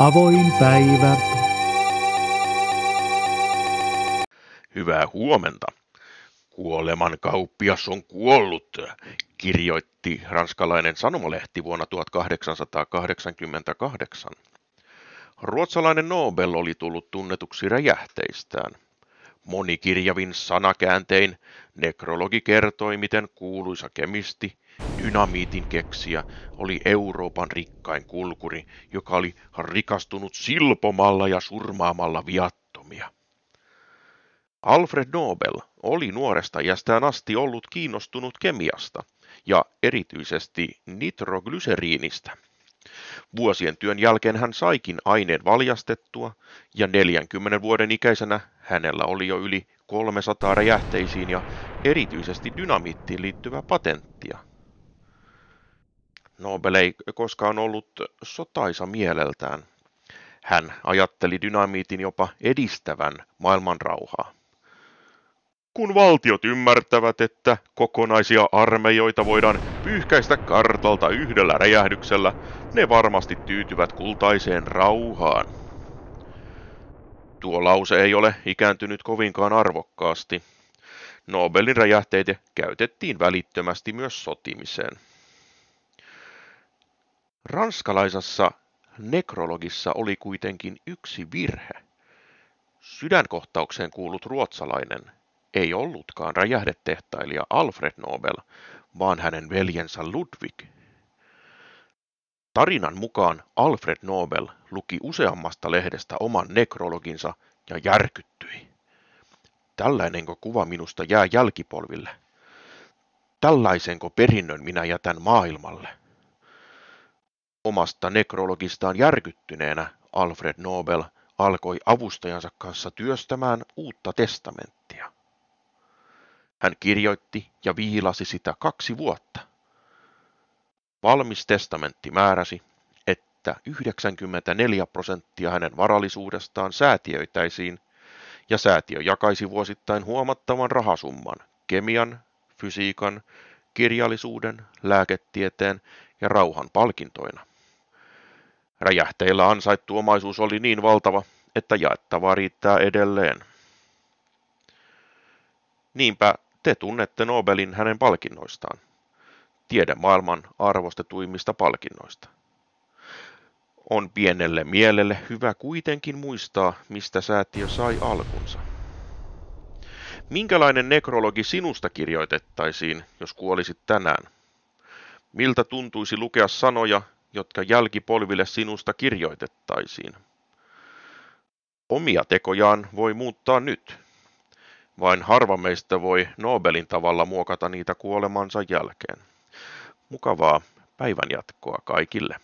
Avoin päivä. Hyvää huomenta. Kuoleman kauppias on kuollut, kirjoitti ranskalainen sanomalehti vuonna 1888. Ruotsalainen Nobel oli tullut tunnetuksi räjähteistään. Monikirjavin sanakääntein nekrologi kertoi, miten kuuluisa kemisti, dynamiitin keksijä, oli Euroopan rikkain kulkuri, joka oli rikastunut silpomalla ja surmaamalla viattomia. Alfred Nobel oli nuoresta iästään asti ollut kiinnostunut kemiasta ja erityisesti nitroglyseriinistä. Vuosien työn jälkeen hän saikin aineen valjastettua ja 40 vuoden ikäisenä hänellä oli jo yli 300 räjähteisiin ja erityisesti dynamiittiin liittyvää patenttia. Nobel ei koskaan ollut sotaisa mieleltään. Hän ajatteli dynamiitin jopa edistävän maailmanrauhaa. Kun valtiot ymmärtävät, että kokonaisia armeijoita voidaan pyyhkäistä kartalta yhdellä räjähdyksellä, ne varmasti tyytyvät kultaiseen rauhaan. Tuo lause ei ole ikääntynyt kovinkaan arvokkaasti. Nobelin räjähteitä käytettiin välittömästi myös sotimiseen. Ranskalaisessa nekrologissa oli kuitenkin yksi virhe. Sydänkohtaukseen kuulut ruotsalainen ei ollutkaan räjähdetehtailija Alfred Nobel, vaan hänen veljensä Ludwig. Tarinan mukaan Alfred Nobel luki useammasta lehdestä oman nekrologinsa ja järkyttyi. Tällainenko kuva minusta jää jälkipolville? Tällaisenko perinnön minä jätän maailmalle? Omasta nekrologistaan järkyttyneenä Alfred Nobel alkoi avustajansa kanssa työstämään uutta testamenttia. Hän kirjoitti ja viilasi sitä kaksi vuotta. Valmis testamentti määräsi, että 94 prosenttia hänen varallisuudestaan säätiöitäisiin, ja säätiö jakaisi vuosittain huomattavan rahasumman kemian, fysiikan, kirjallisuuden, lääketieteen ja rauhan palkintoina. Räjähteillä ansaittu omaisuus oli niin valtava, että jaettavaa riittää edelleen. Niinpä te tunnette Nobelin hänen palkinnoistaan. Tiedemaailman arvostetuimmista palkinnoista. On pienelle mielelle hyvä kuitenkin muistaa, mistä säätiö sai alkunsa. Minkälainen nekrologi sinusta kirjoitettaisiin, jos kuolisit tänään? Miltä tuntuisi lukea sanoja, jotka jälkipolville sinusta kirjoitettaisiin? Omia tekojaan voi muuttaa nyt. Vain harva meistä voi Nobelin tavalla muokata niitä kuolemansa jälkeen. Mukavaa päivänjatkoa kaikille.